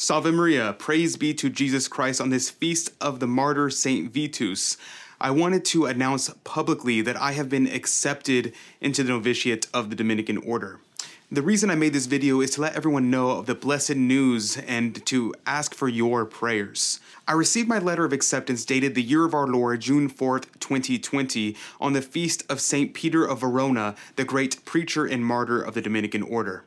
Salve Maria, praise be to Jesus Christ on this feast of the martyr Saint Vitus. I wanted to announce publicly that I have been accepted into the novitiate of the Dominican Order. The reason I made this video is to let everyone know of the blessed news and to ask for your prayers. I received my letter of acceptance dated the year of our Lord, June 4th, 2020, on the feast of St. Peter of Verona, the great preacher and martyr of the Dominican Order.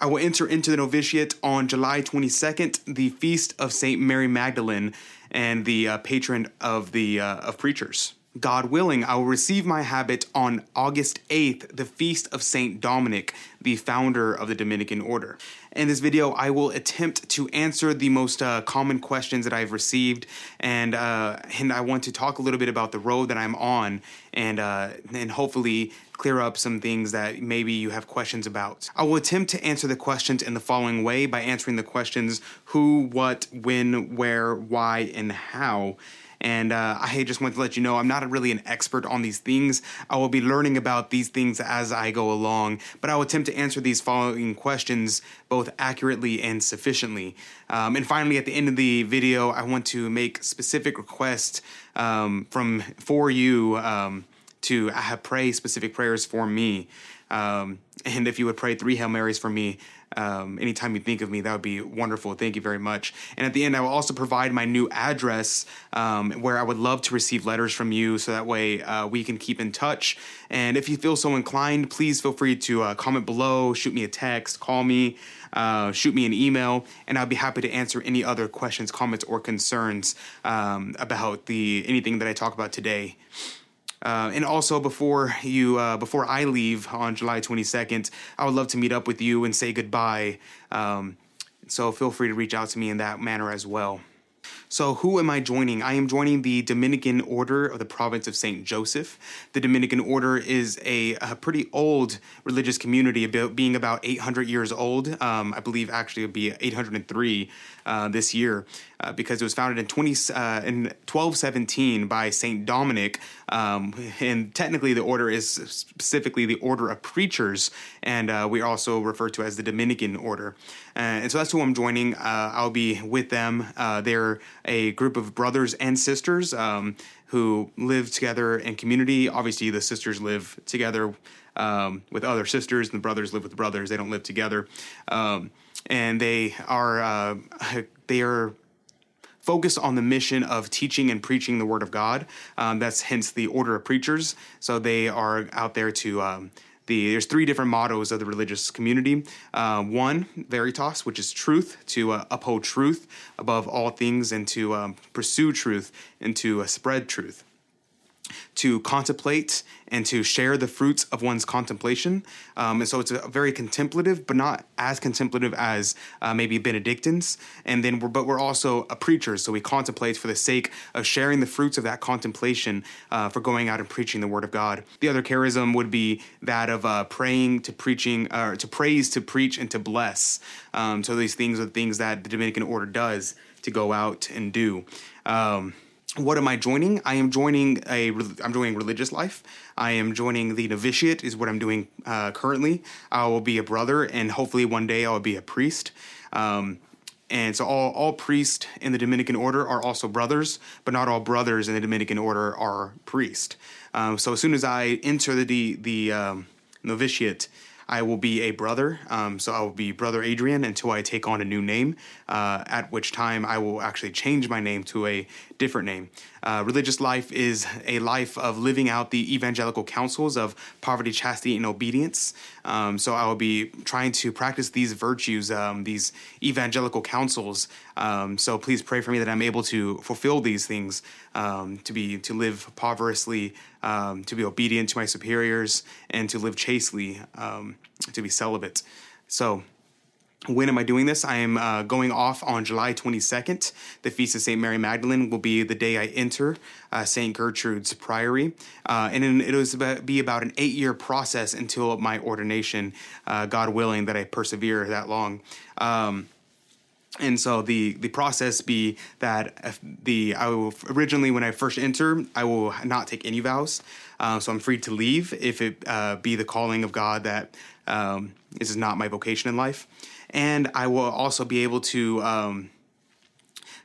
I will enter into the novitiate on July 22nd, the feast of St. Mary Magdalene and the uh, patron of the uh, of preachers. God willing, I will receive my habit on August 8th, the feast of St. Dominic, the founder of the Dominican Order. In this video, I will attempt to answer the most uh, common questions that I've received, and uh, and I want to talk a little bit about the road that I'm on, and uh, and hopefully clear up some things that maybe you have questions about. I will attempt to answer the questions in the following way by answering the questions who, what, when, where, why, and how. And uh, I just want to let you know I'm not really an expert on these things. I will be learning about these things as I go along, but I will attempt to answer these following questions both accurately and sufficiently. Um, and finally, at the end of the video, I want to make specific requests um, from for you um, to have pray specific prayers for me. Um, and if you would pray three Hail Marys for me, um, anytime you think of me, that would be wonderful. Thank you very much. And at the end, I will also provide my new address um, where I would love to receive letters from you so that way uh, we can keep in touch. And if you feel so inclined, please feel free to uh, comment below, shoot me a text, call me. Uh, shoot me an email, and I'll be happy to answer any other questions, comments, or concerns um, about the anything that I talk about today. Uh, and also before you uh, before I leave on July 22nd, I would love to meet up with you and say goodbye. Um, so feel free to reach out to me in that manner as well. So, who am I joining? I am joining the Dominican Order of the Province of St. Joseph. The Dominican Order is a, a pretty old religious community, about being about 800 years old. Um, I believe actually it would be 803 uh, this year uh, because it was founded in 20 uh, in 1217 by Saint Dominic, um, and technically the order is specifically the Order of Preachers, and uh, we also refer to as the Dominican Order. Uh, and so that's who I'm joining. Uh, I'll be with them. they're a group of brothers and sisters. Um, who live together in community. Obviously, the sisters live together um, with other sisters, and the brothers live with the brothers. They don't live together. Um, and they are uh, they are focused on the mission of teaching and preaching the word of God. Um, that's hence the order of preachers. So they are out there to. The, there's three different mottos of the religious community. Uh, one, veritas, which is truth, to uh, uphold truth above all things and to um, pursue truth and to uh, spread truth to contemplate and to share the fruits of one's contemplation. Um, and so it's a very contemplative, but not as contemplative as uh, maybe Benedictines. And then, we're, but we're also a preacher, so we contemplate for the sake of sharing the fruits of that contemplation uh, for going out and preaching the Word of God. The other charism would be that of uh, praying to preaching, or to praise, to preach, and to bless. Um, so these things are things that the Dominican Order does to go out and do. Um, what am I joining? I am joining a I'm joining religious life. I am joining the novitiate is what I'm doing uh, currently. I will be a brother, and hopefully one day I will be a priest. Um, and so all all priests in the Dominican order are also brothers, but not all brothers in the Dominican order are priests. Um, so as soon as I enter the the, um, novitiate, I will be a brother. Um, so I will be Brother Adrian until I take on a new name, uh, at which time I will actually change my name to a different name. Uh, religious life is a life of living out the evangelical counsels of poverty, chastity, and obedience. Um, so I will be trying to practice these virtues, um, these evangelical counsels. Um, so please pray for me that I'm able to fulfill these things, um, to be to live impoverishedly, um, to be obedient to my superiors, and to live chastely, um, to be celibate. So when am I doing this? I am uh, going off on July 22nd. The Feast of St. Mary Magdalene will be the day I enter uh, St. Gertrude's Priory. Uh, and it will be about an eight year process until my ordination, uh, God willing, that I persevere that long. Um, and so the the process be that the I will originally when I first enter I will not take any vows, uh, so I'm free to leave if it uh, be the calling of God that um, this is not my vocation in life. and I will also be able to. Um,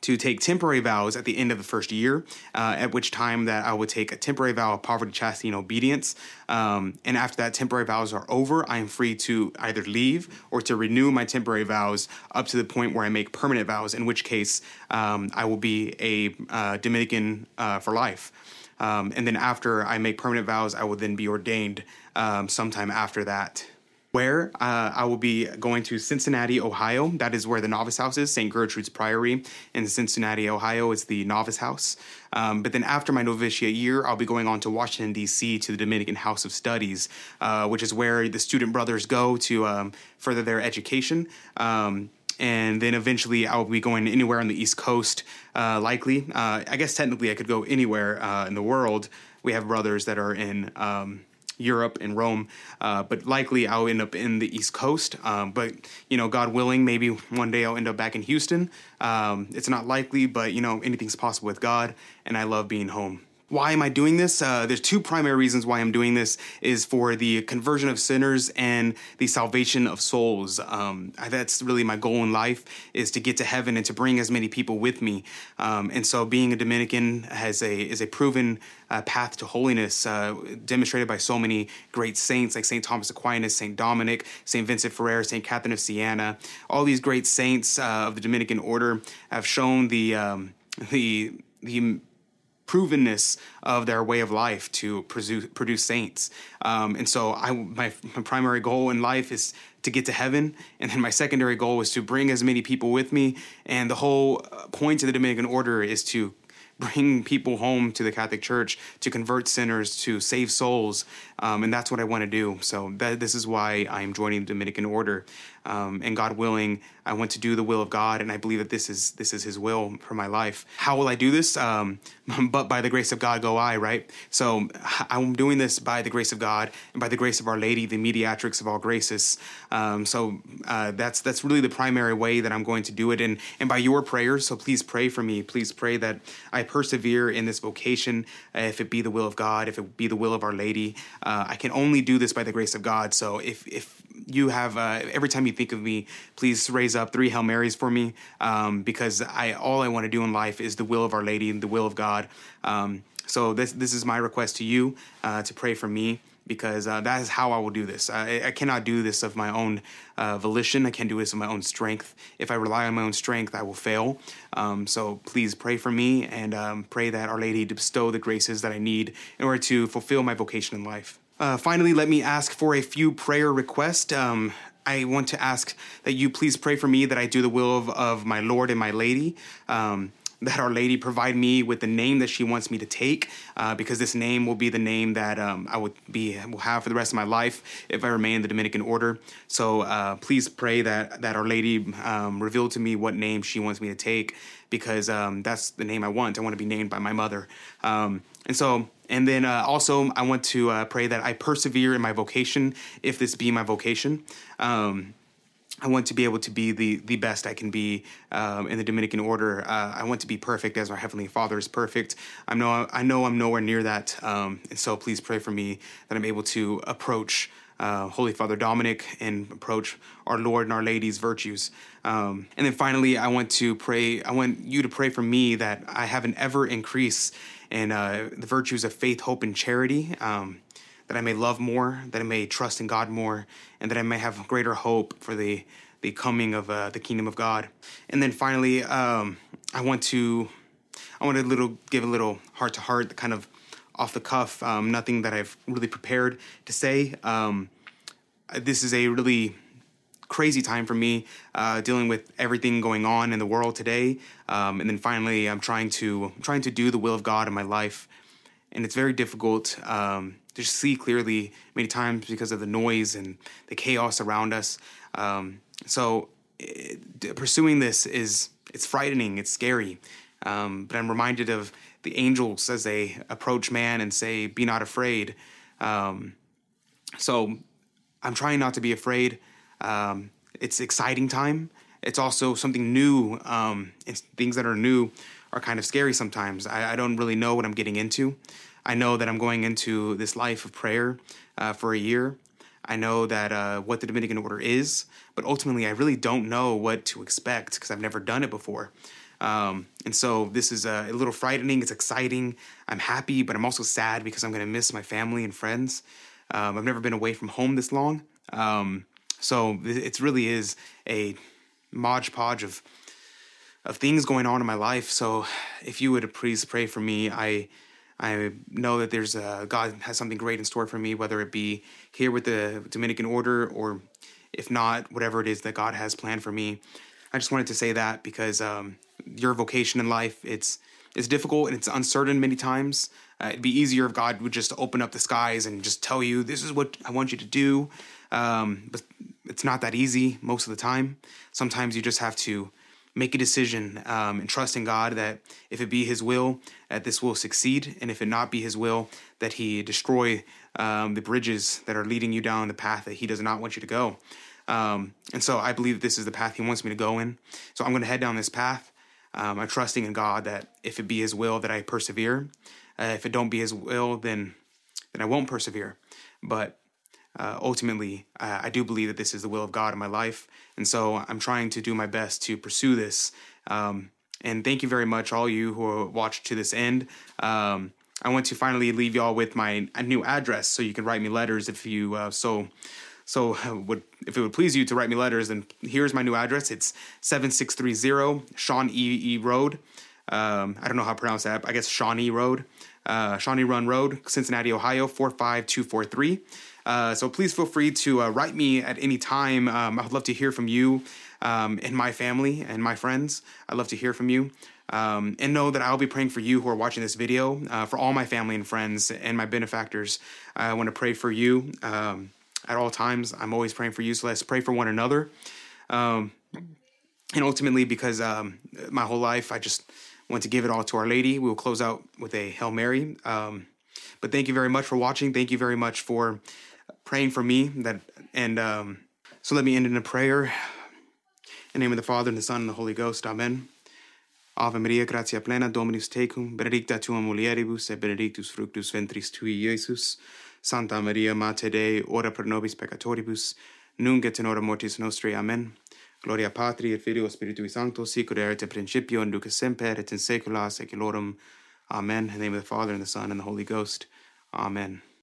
to take temporary vows at the end of the first year, uh, at which time that I would take a temporary vow of poverty, chastity, and obedience. Um, and after that temporary vows are over, I am free to either leave or to renew my temporary vows up to the point where I make permanent vows, in which case um, I will be a uh, Dominican uh, for life. Um, and then after I make permanent vows, I will then be ordained um, sometime after that where uh, I will be going to Cincinnati, Ohio. That is where the novice house is, St. Gertrude's Priory in Cincinnati, Ohio is the novice house. Um, but then after my novitiate year, I'll be going on to Washington, D.C. to the Dominican House of Studies, uh, which is where the student brothers go to um, further their education. Um, and then eventually I'll be going anywhere on the East Coast, uh, likely. Uh, I guess technically I could go anywhere uh, in the world. We have brothers that are in um, Europe and Rome, uh, but likely I'll end up in the East Coast. Um, but you know, God willing, maybe one day I'll end up back in Houston. Um, it's not likely, but you know, anything's possible with God, and I love being home. Why am I doing this? Uh, there's two primary reasons why I'm doing this: is for the conversion of sinners and the salvation of souls. Um, that's really my goal in life: is to get to heaven and to bring as many people with me. Um, and so, being a Dominican has a is a proven uh, path to holiness, uh, demonstrated by so many great saints like Saint Thomas Aquinas, Saint Dominic, Saint Vincent Ferrer, Saint Catherine of Siena. All these great saints uh, of the Dominican order have shown the um, the the provenness of their way of life to produce, produce saints. Um, and so I, my, my primary goal in life is to get to heaven. And then my secondary goal was to bring as many people with me. And the whole uh, point of the Dominican order is to bring people home to the Catholic Church, to convert sinners, to save souls, um, and that's what I want to do. So that, this is why I am joining the Dominican Order. Um, and God willing, I want to do the will of God, and I believe that this is this is His will for my life. How will I do this? Um, but by the grace of God, go I. Right. So I'm doing this by the grace of God and by the grace of Our Lady, the mediatrix of all graces. Um, so uh, that's that's really the primary way that I'm going to do it, and and by your prayers. So please pray for me. Please pray that I persevere in this vocation, uh, if it be the will of God, if it be the will of Our Lady. Uh, I can only do this by the grace of God. So if if you have uh, every time you think of me, please raise up three Hail Marys for me um, because I all I want to do in life is the will of Our Lady and the will of God. Um, so this this is my request to you uh, to pray for me because uh, that is how I will do this. I, I cannot do this of my own uh, volition. I can't do this of my own strength. If I rely on my own strength, I will fail. Um, so please pray for me and um, pray that Our Lady bestow the graces that I need in order to fulfill my vocation in life. Uh, finally, let me ask for a few prayer requests. Um, I want to ask that you please pray for me that I do the will of, of my Lord and my Lady. Um, that Our Lady provide me with the name that she wants me to take, uh, because this name will be the name that um, I would be will have for the rest of my life if I remain in the Dominican order. So uh, please pray that that Our Lady um, reveal to me what name she wants me to take, because um, that's the name I want. I want to be named by my mother, um, and so and then uh, also, I want to uh, pray that I persevere in my vocation, if this be my vocation. Um, I want to be able to be the the best I can be um, in the Dominican order. Uh, I want to be perfect as our heavenly Father is perfect. I know I know I'm nowhere near that, um, and so please pray for me that I'm able to approach uh, Holy Father Dominic and approach our Lord and Our Lady's virtues. Um, and then finally, I want to pray. I want you to pray for me that I have an ever increase in uh, the virtues of faith, hope, and charity. Um, that I may love more, that I may trust in God more, and that I may have greater hope for the the coming of uh, the kingdom of God. And then finally, um, I want to I want to little give a little heart to heart, kind of off the cuff, um, nothing that I've really prepared to say. Um, this is a really crazy time for me, uh, dealing with everything going on in the world today. Um, and then finally, I'm trying to I'm trying to do the will of God in my life, and it's very difficult um, to see clearly many times because of the noise and the chaos around us. Um, so it, pursuing this is it's frightening, it's scary. Um, but I'm reminded of the angels as they approach man and say, "Be not afraid." Um, so I'm trying not to be afraid. Um, it's exciting time. It's also something new. Um, things that are new are kind of scary sometimes. I, I, don't really know what I'm getting into. I know that I'm going into this life of prayer uh, for a year. I know that uh, what the Dominican order is, but ultimately I really don't know what to expect because I've never done it before. Um, and so this is a, a, little frightening. It's exciting. I'm happy, but I'm also sad because I'm going to miss my family and friends. Um, I've never been away from home this long. Um, so it really is a modge podge of of things going on in my life. So if you would please pray for me, I I know that there's a, God has something great in store for me, whether it be here with the Dominican Order or if not, whatever it is that God has planned for me. I just wanted to say that because um, your vocation in life it's it's difficult and it's uncertain many times. Uh, it'd be easier if God would just open up the skies and just tell you this is what I want you to do. Um, but it's not that easy most of the time. Sometimes you just have to make a decision um, and trust in God that if it be His will, that this will succeed, and if it not be His will, that He destroy um, the bridges that are leading you down the path that He does not want you to go. Um, and so I believe this is the path He wants me to go in. So I'm going to head down this path. Um, I'm trusting in God that if it be His will, that I persevere. Uh, if it don't be His will, then then I won't persevere. But uh, ultimately, uh, I do believe that this is the will of God in my life. And so I'm trying to do my best to pursue this. Um, and thank you very much, all you who watched to this end. Um, I want to finally leave y'all with my new address so you can write me letters if you uh, so so would if it would please you to write me letters. Then here's my new address. It's 7630 Sean E. e. Road. Um, I don't know how to pronounce that. I guess Shawnee Road, uh, Shawnee Run Road, Cincinnati, Ohio, 45243. Uh, so please feel free to uh, write me at any time. Um, I would love to hear from you um, and my family and my friends. I'd love to hear from you. Um, and know that I'll be praying for you who are watching this video, uh, for all my family and friends and my benefactors. I want to pray for you um, at all times. I'm always praying for you, so let's pray for one another. Um, and ultimately, because um, my whole life, I just want to give it all to Our Lady. We will close out with a Hail Mary. but thank you very much for watching. Thank you very much for praying for me that and um, so let me end in a prayer. In the name of the father and the son and the holy ghost amen. Ave maria gratia plena dominus tecum benedicta tua mulieribus et benedictus fructus ventris tui iesus santa maria mater dei ora pro nobis peccatoribus nunc et in hora mortis nostri amen. Gloria patri et filio spiritui sancto sic ut erat in principio nunc et semper et in saecula saeculorum amen. In the name of the father and the son and the holy ghost amen